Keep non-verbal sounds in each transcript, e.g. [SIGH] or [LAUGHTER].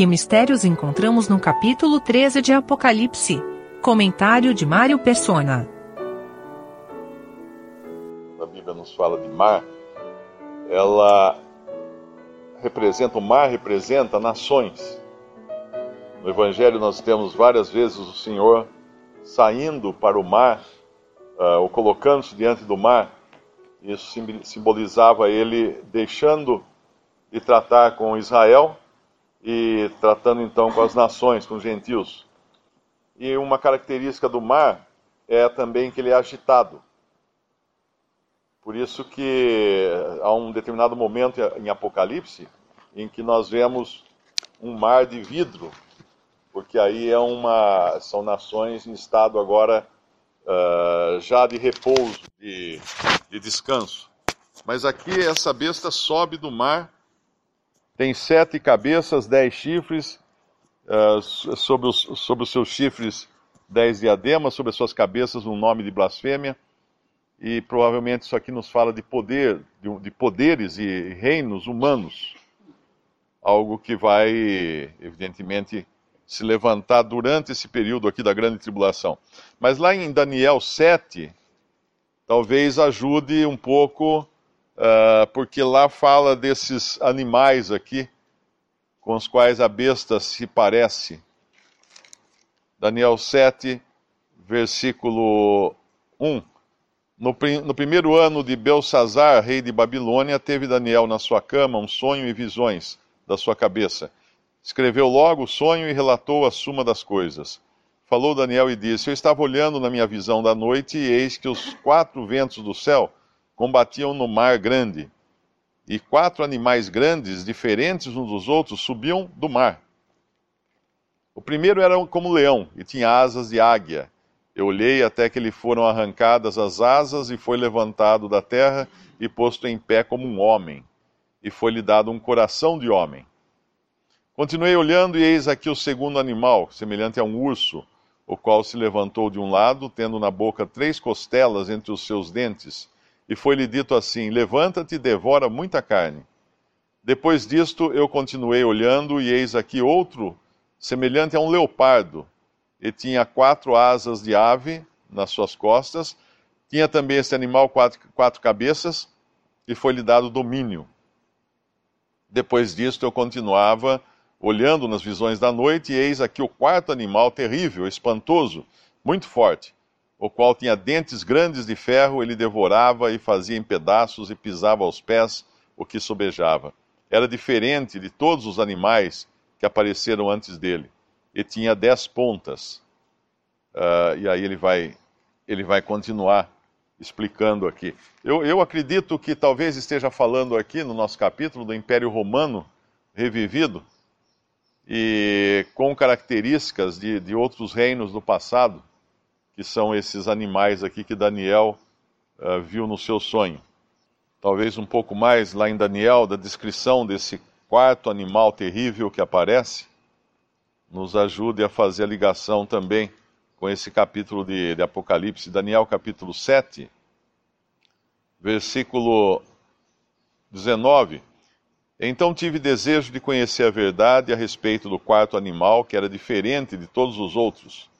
Que mistérios encontramos no capítulo 13 de Apocalipse? Comentário de Mário Persona. A Bíblia nos fala de mar. Ela representa, o mar representa nações. No Evangelho nós temos várias vezes o Senhor saindo para o mar, uh, ou colocando-se diante do mar. Isso simbolizava ele deixando de tratar com Israel e tratando então com as nações, com os gentios. E uma característica do mar é também que ele é agitado. Por isso que há um determinado momento em Apocalipse em que nós vemos um mar de vidro, porque aí é uma são nações em estado agora uh, já de repouso, de, de descanso. Mas aqui essa besta sobe do mar tem sete cabeças, dez chifres, uh, sobre, os, sobre os seus chifres dez diademas, sobre as suas cabeças um nome de blasfêmia. E provavelmente isso aqui nos fala de poder, de, de poderes e reinos humanos. Algo que vai, evidentemente, se levantar durante esse período aqui da grande tribulação. Mas lá em Daniel 7, talvez ajude um pouco uh, porque lá fala desses animais aqui com os quais a besta se parece. Daniel 7, versículo 1. No, no, primeiro ano de Belsazar, rei de Babilônia, teve Daniel na sua cama um sonho e visões da sua cabeça. Escreveu logo o sonho e relatou a suma das coisas. Falou Daniel e disse: Eu estava olhando na minha visão da noite e eis que os quatro ventos do céu combatiam no mar grande. E quatro animais grandes, diferentes uns dos outros, subiam do mar. O primeiro era como leão e tinha asas de águia. Eu olhei até que lhe foram arrancadas as asas e foi levantado da terra e posto em pé como um homem. E foi-lhe dado um coração de homem. Continuei olhando e eis aqui o segundo animal, semelhante a um urso, o qual se levantou de um lado, tendo na boca três costelas entre os seus dentes e foi-lhe dito assim: Levanta-te e devora muita carne. Depois disto eu continuei olhando, e eis aqui outro, semelhante a um leopardo, e tinha quatro asas de ave nas suas costas. Tinha também este animal quatro, quatro cabeças, e foi-lhe dado domínio. Depois disto eu continuava olhando nas visões da noite, e eis aqui o quarto animal terrível, espantoso, muito forte o qual tinha dentes grandes de ferro, ele devorava e fazia em pedaços e pisava aos pés o que sobejava. Era diferente de todos os animais que apareceram antes dele, e tinha dez pontas. Uh, e aí ele vai, ele vai continuar explicando aqui. Eu, eu acredito que talvez esteja falando aqui no nosso capítulo do Império Romano revivido e com características de, de outros reinos do passado que são esses animais aqui que Daniel uh, viu no seu sonho. Talvez um pouco mais lá em Daniel, da descrição desse quarto animal terrível que aparece, nos ajude a fazer a ligação também com esse capítulo de, de Apocalipse, Daniel capítulo 7, versículo 19. Então tive desejo de conhecer a verdade a respeito do quarto animal, que era diferente de todos os outros,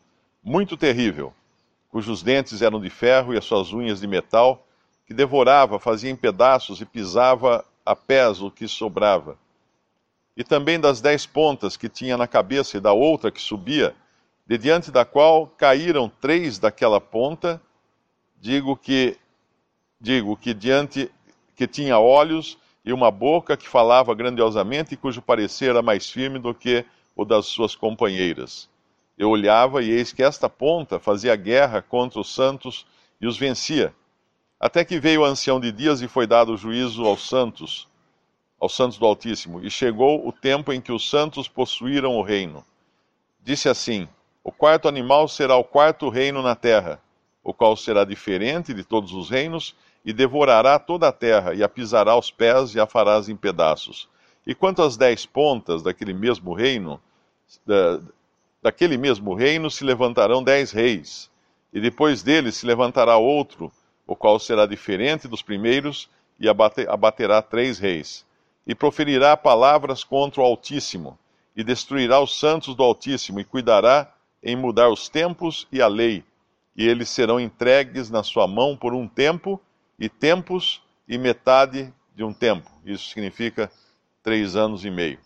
muito terrível cujos dentes eram de ferro e as suas unhas de metal, que devorava, fazia em pedaços e pisava a pés o que sobrava. E também das dez pontas que tinha na cabeça e da outra que subia, de diante da qual caíram três daquela ponta, digo que digo que diante que tinha olhos e uma boca que falava grandiosamente e cujo parecer era mais firme do que o das suas companheiras. Eu olhava e eis que esta ponta fazia guerra contra os santos e os vencia. Até que veio o ancião de dias e foi dado juízo aos santos, aos santos do Altíssimo, e chegou o tempo em que os santos possuíram o reino. Disse assim: O quarto animal será o quarto reino na terra, o qual será diferente de todos os reinos, e devorará toda a terra, e a pisará aos pés, e a farás em pedaços. E quanto às dez pontas daquele mesmo reino, daquele mesmo reino se levantarão dez reis, e depois dele se levantará outro, o qual será diferente dos primeiros, e abaterá três reis. E proferirá palavras contra o Altíssimo, e destruirá os santos do Altíssimo, e cuidará em mudar os tempos e a lei, e eles serão entregues na sua mão por um tempo, e tempos e metade de um tempo. Isso significa três anos e meio.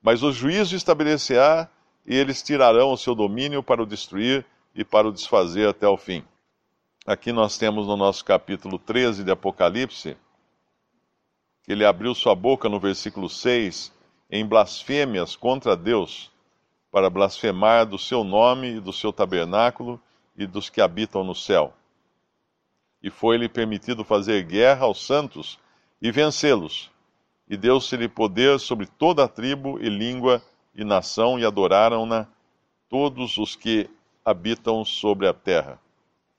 Mas o juízo estabelecerá, e eles tirarão o seu domínio para o destruir e para o desfazer até o fim. Aqui nós temos no nosso capítulo 13 de Apocalipse, que ele abriu sua boca no versículo 6 em blasfêmias contra Deus, para blasfemar do seu nome e do seu tabernáculo e dos que habitam no céu. E foi-lhe permitido fazer guerra aos santos e vencê-los. E deu-se-lhe poder sobre toda a tribo e língua e nação, e adoraram-na todos os que habitam sobre a terra.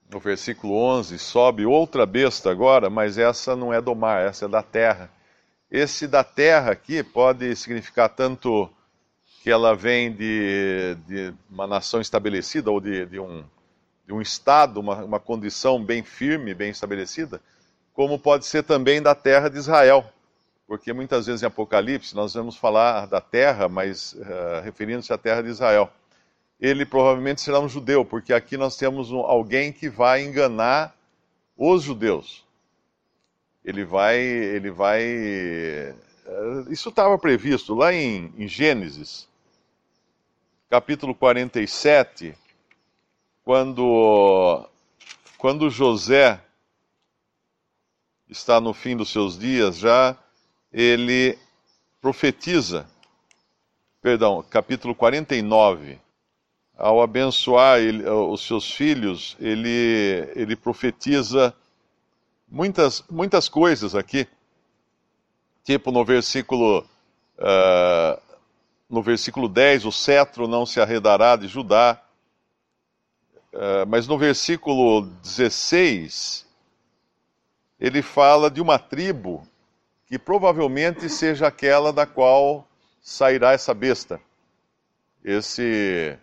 No versículo 11, sobe outra besta agora, mas essa não é do mar, essa é da terra. Esse da terra aqui pode significar tanto que ela vem de, de uma nação estabelecida ou de, de, um, de um estado, uma, uma condição bem firme, bem estabelecida, como pode ser também da terra de Israel. Porque muitas vezes em Apocalipse nós vamos falar da terra, mas uh, referindo-se à terra de Israel ele provavelmente será um judeu, porque aqui nós temos um, alguém que vai enganar os judeus. Ele vai, ele vai. Eh, isso estava previsto lá em, em Gênesis, capítulo 47, quando, quando José está no fim dos seus dias, já ele profetiza, perdão, capítulo 49, ao abençoar ele, os seus filhos, ele, ele profetiza muitas, muitas coisas aqui. Tipo no versículo, uh, no versículo 10, o cetro não se arredará de Judá. Uh, mas no versículo 16, ele fala de uma tribo que provavelmente seja aquela da qual sairá essa besta. Esse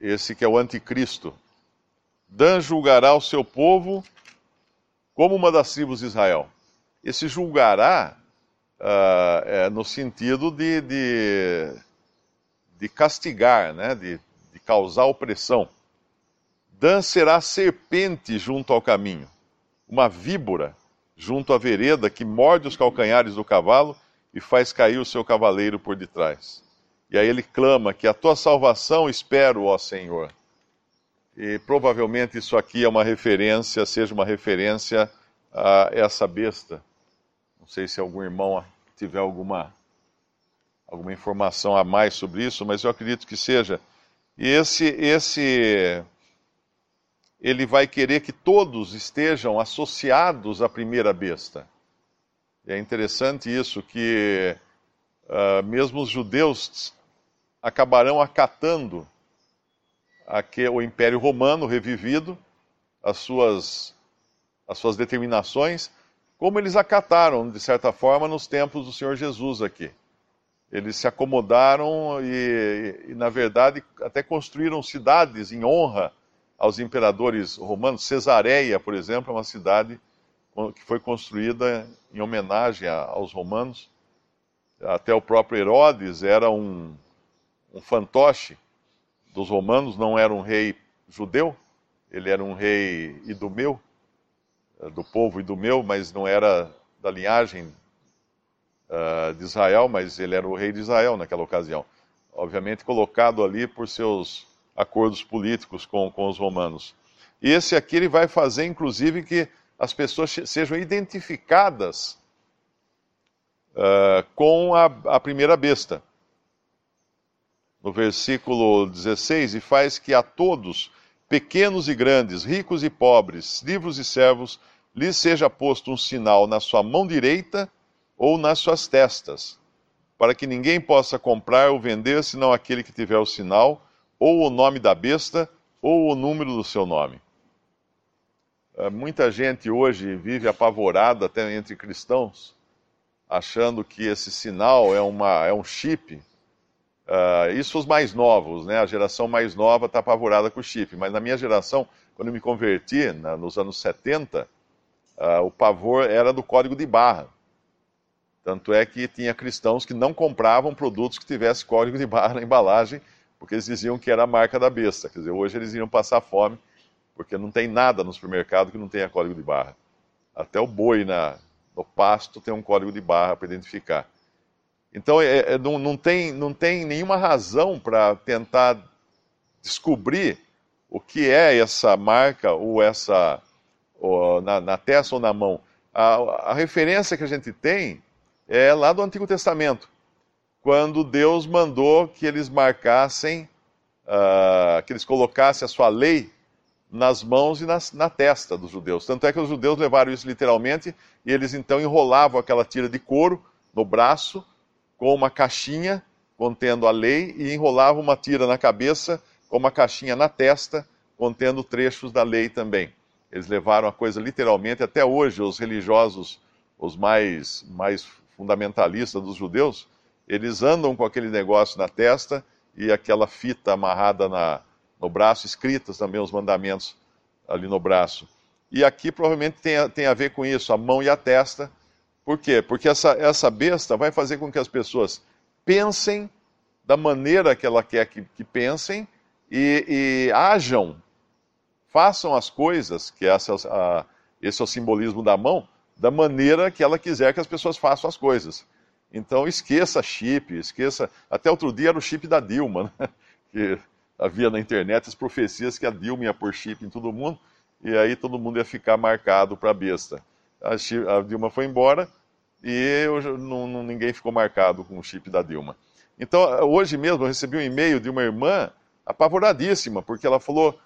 esse que é o anticristo. Dan julgará o seu povo como uma das tribos de Israel. Esse julgará uh, é no sentido de, de, de castigar, né? de, de causar opressão. Dan será serpente junto ao caminho, uma víbora junto à vereda que morde os calcanhares do cavalo e faz cair o seu cavaleiro por detrás. E aí ele clama que a tua salvação espero, ó Senhor. E provavelmente isso aqui é uma referência, seja uma referência a essa besta. Não sei se algum irmão tiver alguma alguma informação a mais sobre isso, mas eu acredito que seja. E esse esse ele vai querer que todos estejam associados à primeira besta. E é interessante isso que uh, mesmo os judeus acabarão acatando aqui, o Império Romano revivido, as suas, as suas determinações, como eles acataram, de certa forma, nos tempos do Senhor Jesus aqui. Eles se acomodaram e, e, na verdade, até construíram cidades em honra aos imperadores romanos. Cesareia, por exemplo, é uma cidade que foi construída em homenagem aos romanos. Até o próprio Herodes era um, um fantoche dos romanos, não era um rei judeu, ele era um rei idumeu, eh, do povo idumeu, mas não era da linhagem uh, de Israel, mas ele era o rei de Israel naquela ocasião. Obviamente colocado ali por seus acordos políticos com, com os romanos. E esse aqui ele vai fazer, inclusive, que as pessoas sejam identificadas uh, com a, a primeira besta no versículo 16, e faz que a todos, pequenos e grandes, ricos e pobres, livres e servos, lhes seja posto um sinal na sua mão direita ou nas suas testas, para que ninguém possa comprar ou vender senão aquele que tiver o sinal, ou o nome da besta, ou o número do seu nome. Ah, muita gente hoje vive apavorada, até entre cristãos, achando que esse sinal é, uma, é um chip Uh, isso os mais novos, né? A geração mais nova está apavorada com o chip. Mas na minha geração, quando eu me converti, na, nos anos 70, uh, ah, o pavor era do código de barra. Tanto é que tinha cristãos que não compravam produtos que tivessem código de barra na embalagem, porque eles diziam que era a marca da besta. Quer dizer, hoje eles iriam passar fome, porque não tem nada no supermercado que não tenha código de barra. Até o boi na, no pasto tem um código de barra para identificar. Então, é, é, não, não, tem, não tem nenhuma razão para tentar descobrir o que é essa marca ou essa ou na, na, testa ou na mão. A, a, referência que a gente tem é lá do Antigo Testamento, quando Deus mandou que eles marcassem, uh, que eles colocassem a sua lei nas mãos e nas, na testa dos judeus. Tanto é que os judeus levaram isso literalmente e eles então enrolavam aquela tira de couro no braço com uma caixinha contendo a lei e enrolavam uma tira na cabeça com uma caixinha na testa contendo trechos da lei também. Eles levaram a coisa literalmente. Até hoje, os religiosos, os mais, mais fundamentalistas dos judeus, eles andam com aquele negócio na testa e aquela fita amarrada na, no braço, escritas também os mandamentos ali no braço. E aqui provavelmente tem a, tem a ver com isso, a mão e a testa. Por quê? Porque essa, essa besta vai fazer com que as pessoas pensem da maneira que ela quer que, que pensem e, e, façam as coisas, que essa, a, esse é o simbolismo da mão, da maneira que ela quiser que as pessoas façam as coisas. Então esqueça chip, esqueça. Até outro dia era o chip da Dilma, né? [LAUGHS] que havia na internet as profecias que a Dilma ia pôr chip em todo mundo, e aí todo mundo ia ficar marcado para a besta. A, Dilma foi embora e eu, não, não, ninguém ficou marcado com o chip da Dilma. Então, hoje mesmo eu recebi um e-mail de uma irmã apavoradíssima, porque ela falou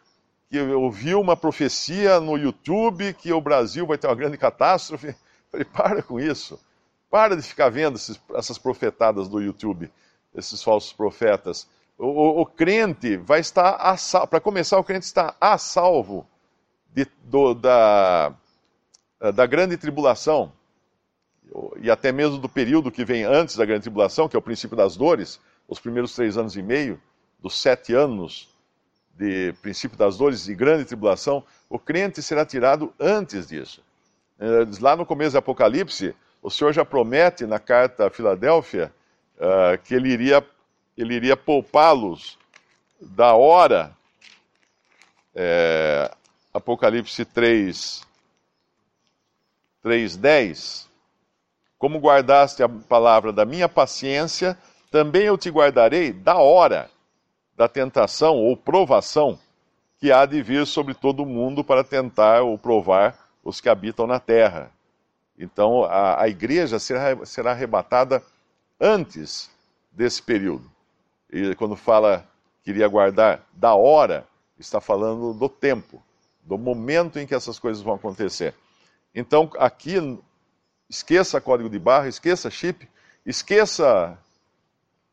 que ouviu uma profecia no YouTube que o Brasil vai ter uma grande catástrofe. [LAUGHS] Eu falei, para com isso. Para de ficar vendo esses, essas profetadas do YouTube, esses falsos profetas o, o, crente vai estar a salvo. Para começar, o crente está a salvo de, do, da, da grande tribulação e até mesmo do período que vem antes da grande tribulação, que é o princípio das dores, os primeiros três anos e meio, dos sete anos de princípio das dores e grande tribulação, o crente será tirado antes disso. Eh, lá no começo do Apocalipse, o Senhor já promete na carta a Filadélfia uh, que ele iria ele iria poupá-los da hora. É, Apocalipse 3, 3,10. Como guardaste a palavra da minha paciência, também eu te guardarei da hora da tentação ou provação que há de vir sobre todo o mundo para tentar ou provar os que habitam na terra. Então, a, a igreja será, será arrebatada antes desse período. E quando fala que iria guardar da hora, está falando do tempo, do momento em que essas coisas vão acontecer. Então, aqui, esqueça código de barra, esqueça chip, esqueça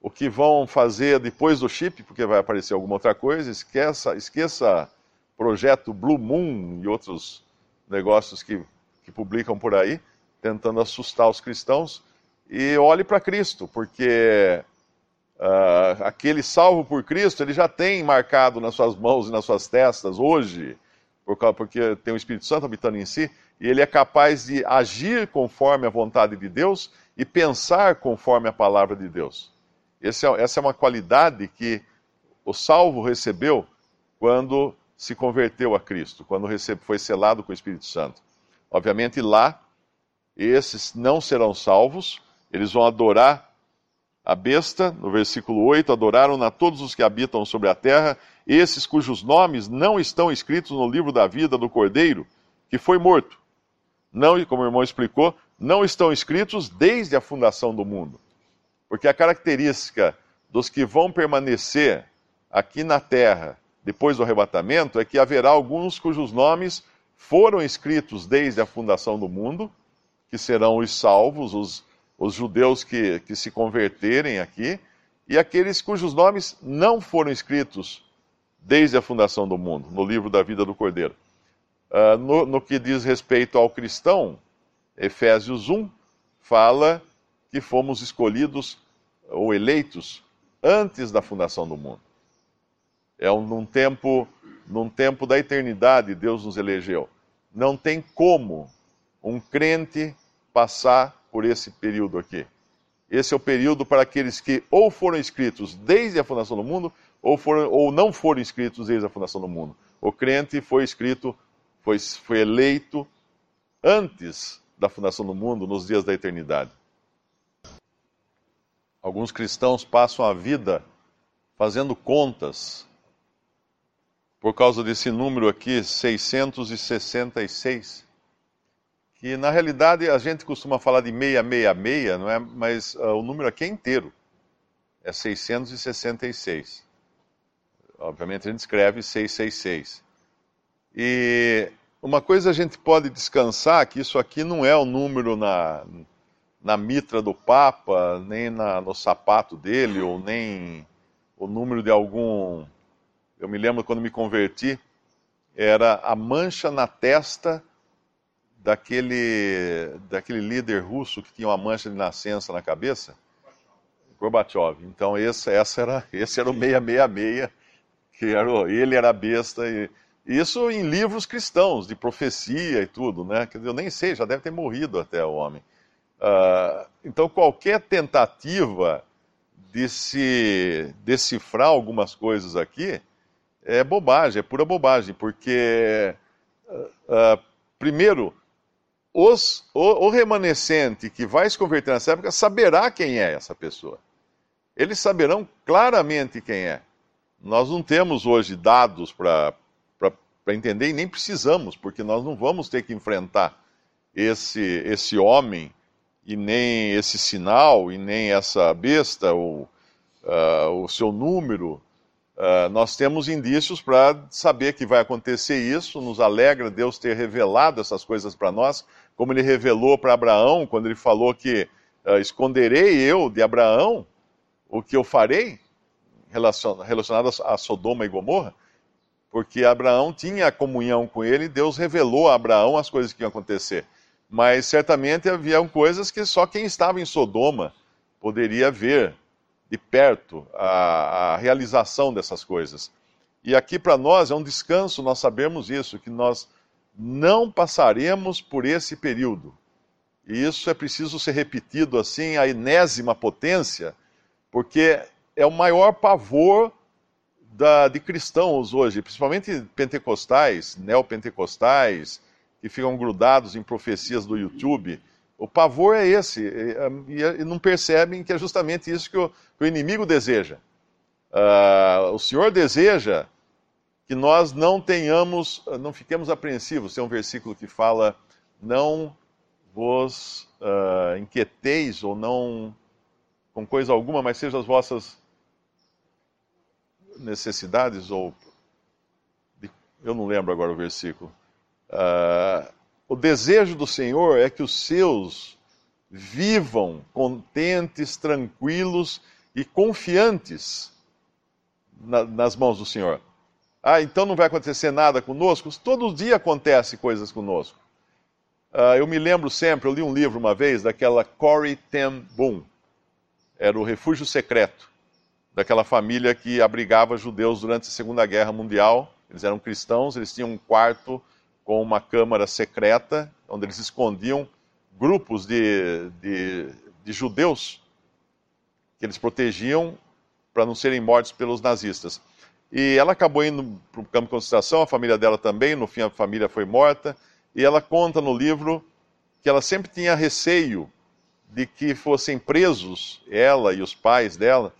o que vão fazer depois do chip, porque vai aparecer alguma outra coisa, esqueça, esqueça projeto Blue Moon e outros negócios que, que publicam por aí, tentando assustar os cristãos, e olhe para Cristo, porque Uh, aquele salvo por Cristo, ele já tem marcado nas suas mãos e nas suas testas hoje, porque tem o Espírito Santo habitando em si, e ele é capaz de agir conforme a vontade de Deus e pensar conforme a palavra de Deus. É, essa é uma qualidade que o salvo recebeu quando se converteu a Cristo, quando foi selado com o Espírito Santo. Obviamente, lá, esses não serão salvos, eles vão adorar a besta, no versículo 8, adoraram-na todos os que habitam sobre a terra, esses cujos nomes não estão escritos no livro da vida do Cordeiro, que foi morto. Não, como o irmão explicou, não estão escritos desde a fundação do mundo. Porque a característica dos que vão permanecer aqui na terra depois do arrebatamento é que haverá alguns cujos nomes foram escritos desde a fundação do mundo, que serão os salvos, os os judeus que, que se converterem aqui, e aqueles cujos nomes não foram escritos desde a fundação do mundo, no livro da vida do Cordeiro. Uh, no, no que diz respeito ao cristão, Efésios 1 fala que fomos escolhidos ou eleitos antes da fundação do mundo. É um, num tempo, num tempo da eternidade Deus nos elegeu. Não tem como um crente passar por esse período aqui. Esse é o período para aqueles que ou foram escritos desde a fundação do mundo, ou, foram, ou não foram escritos desde a fundação do mundo. O crente foi escrito, foi, foi eleito antes da fundação do mundo, nos dias da eternidade. Alguns cristãos passam a vida fazendo contas por causa desse número aqui, 666 que na realidade a gente costuma falar de 666, não é? Mas uh, o número aqui é inteiro. É 666. Obviamente a gente escreve 666. E uma coisa a gente pode descansar que isso aqui não é o número na, na mitra do Papa, nem na, no sapato dele, ou nem o número de algum. Eu me lembro quando me converti, era a mancha na testa daquele, daquele líder russo que tinha uma mancha de nascença na cabeça? Gorbachev. Então esse, essa era, [LAUGHS] esse era o 666, que era, ele era besta. E, isso em livros cristãos, de profecia e tudo, né? Eu nem sei, já deve ter morrido até o homem. Uh, então qualquer tentativa de se decifrar algumas coisas aqui é bobagem, é pura bobagem, porque, uh, uh, primeiro, os, o, o, remanescente que vai se converter nessa época saberá quem é essa pessoa. Eles saberão claramente quem é. Nós não temos hoje dados para entender e nem precisamos, porque nós não vamos ter que enfrentar esse, esse homem e nem esse sinal e nem essa besta, ou, uh, o seu número. Uh, nós temos indícios para saber que vai acontecer isso, nos alegra Deus ter revelado essas coisas para nós, como ele revelou para Abraão, quando ele falou que uh, esconderei eu de Abraão o que eu farei, relacionado a Sodoma e Gomorra, porque Abraão tinha comunhão com ele, Deus revelou a Abraão as coisas que iam acontecer. Mas certamente haviam coisas que só quem estava em Sodoma poderia ver de perto a, a realização dessas coisas. E aqui para nós é um descanso, nós sabemos isso, que nós não passaremos por esse período. E isso é preciso ser repetido assim, a enésima potência, porque é o maior pavor da, de cristãos hoje, principalmente pentecostais, neopentecostais, que ficam grudados em profecias do YouTube. O pavor é esse, e, não percebem que é justamente isso que o, que o inimigo deseja. Uh, o Senhor deseja que nós não tenhamos, não fiquemos apreensivos. Tem um versículo que fala: não vos uh, inquieteis ou não com coisa alguma, mas sejam as vossas necessidades ou eu não lembro agora o versículo. Uh, o desejo do Senhor é que os seus vivam contentes, tranquilos e confiantes na, nas mãos do Senhor. Ah, então não vai acontecer nada conosco? Todo dia acontece coisas conosco. Uh, eu me lembro sempre, eu li um livro uma vez daquela Corrie ten Boom. Era o refúgio secreto daquela família que abrigava judeus durante a Segunda Guerra Mundial. Eles eram cristãos, eles tinham um quarto com uma câmara secreta, onde eles escondiam grupos de, de, de judeus que eles protegiam para não serem mortos pelos nazistas. E ela acabou indo para o campo de concentração, a família dela também, no fim a família foi morta. E ela conta no livro que ela sempre tinha receio de que fossem presos, ela e os pais dela.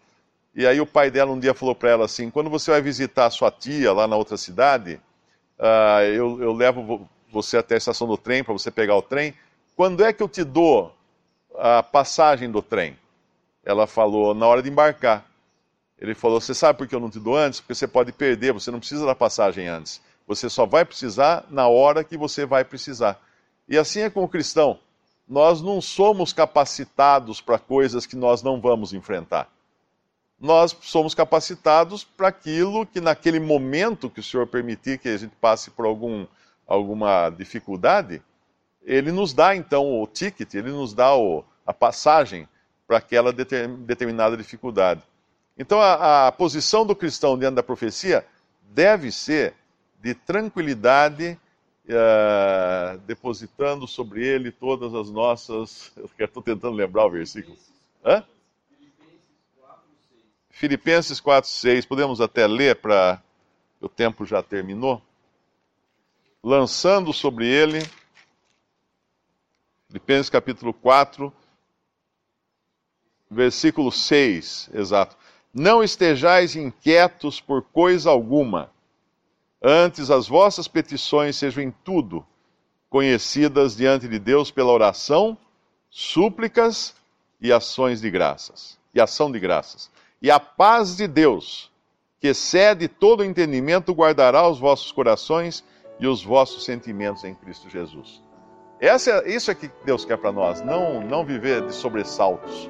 E aí o pai dela um dia falou para ela assim: quando você vai visitar a sua tia lá na outra cidade, uh, eu, eu levo você até a estação do trem para você pegar o trem. Quando é que eu te dou a passagem do trem? Ela falou: na hora de embarcar. Ele falou: Você sabe por que eu não te dou antes? Porque você pode perder, você não precisa da passagem antes. Você só vai precisar na hora que você vai precisar. E assim é com o cristão. Nós não somos capacitados para coisas que nós não vamos enfrentar. Nós somos capacitados para aquilo que, naquele momento que o Senhor permitir que a gente passe por algum, alguma dificuldade, Ele nos dá então o ticket, Ele nos dá o, a passagem para aquela determinada dificuldade. Então, a, a posição do cristão diante da profecia deve ser de tranquilidade uh, depositando sobre ele todas as nossas. [LAUGHS] Eu estou tentando lembrar o versículo. Hã? Filipenses 4, 6. Podemos até ler para. O tempo já terminou. Lançando sobre ele. Filipenses capítulo 4, versículo 6, exato. Não estejais inquietos por coisa alguma, antes as vossas petições sejam em tudo conhecidas diante de Deus pela oração, súplicas e ações de graças, e ação de graças. E a paz de Deus, que excede todo entendimento, guardará os vossos corações e os vossos sentimentos em Cristo Jesus. Essa, isso é que Deus quer para nós, não, não viver de sobressaltos.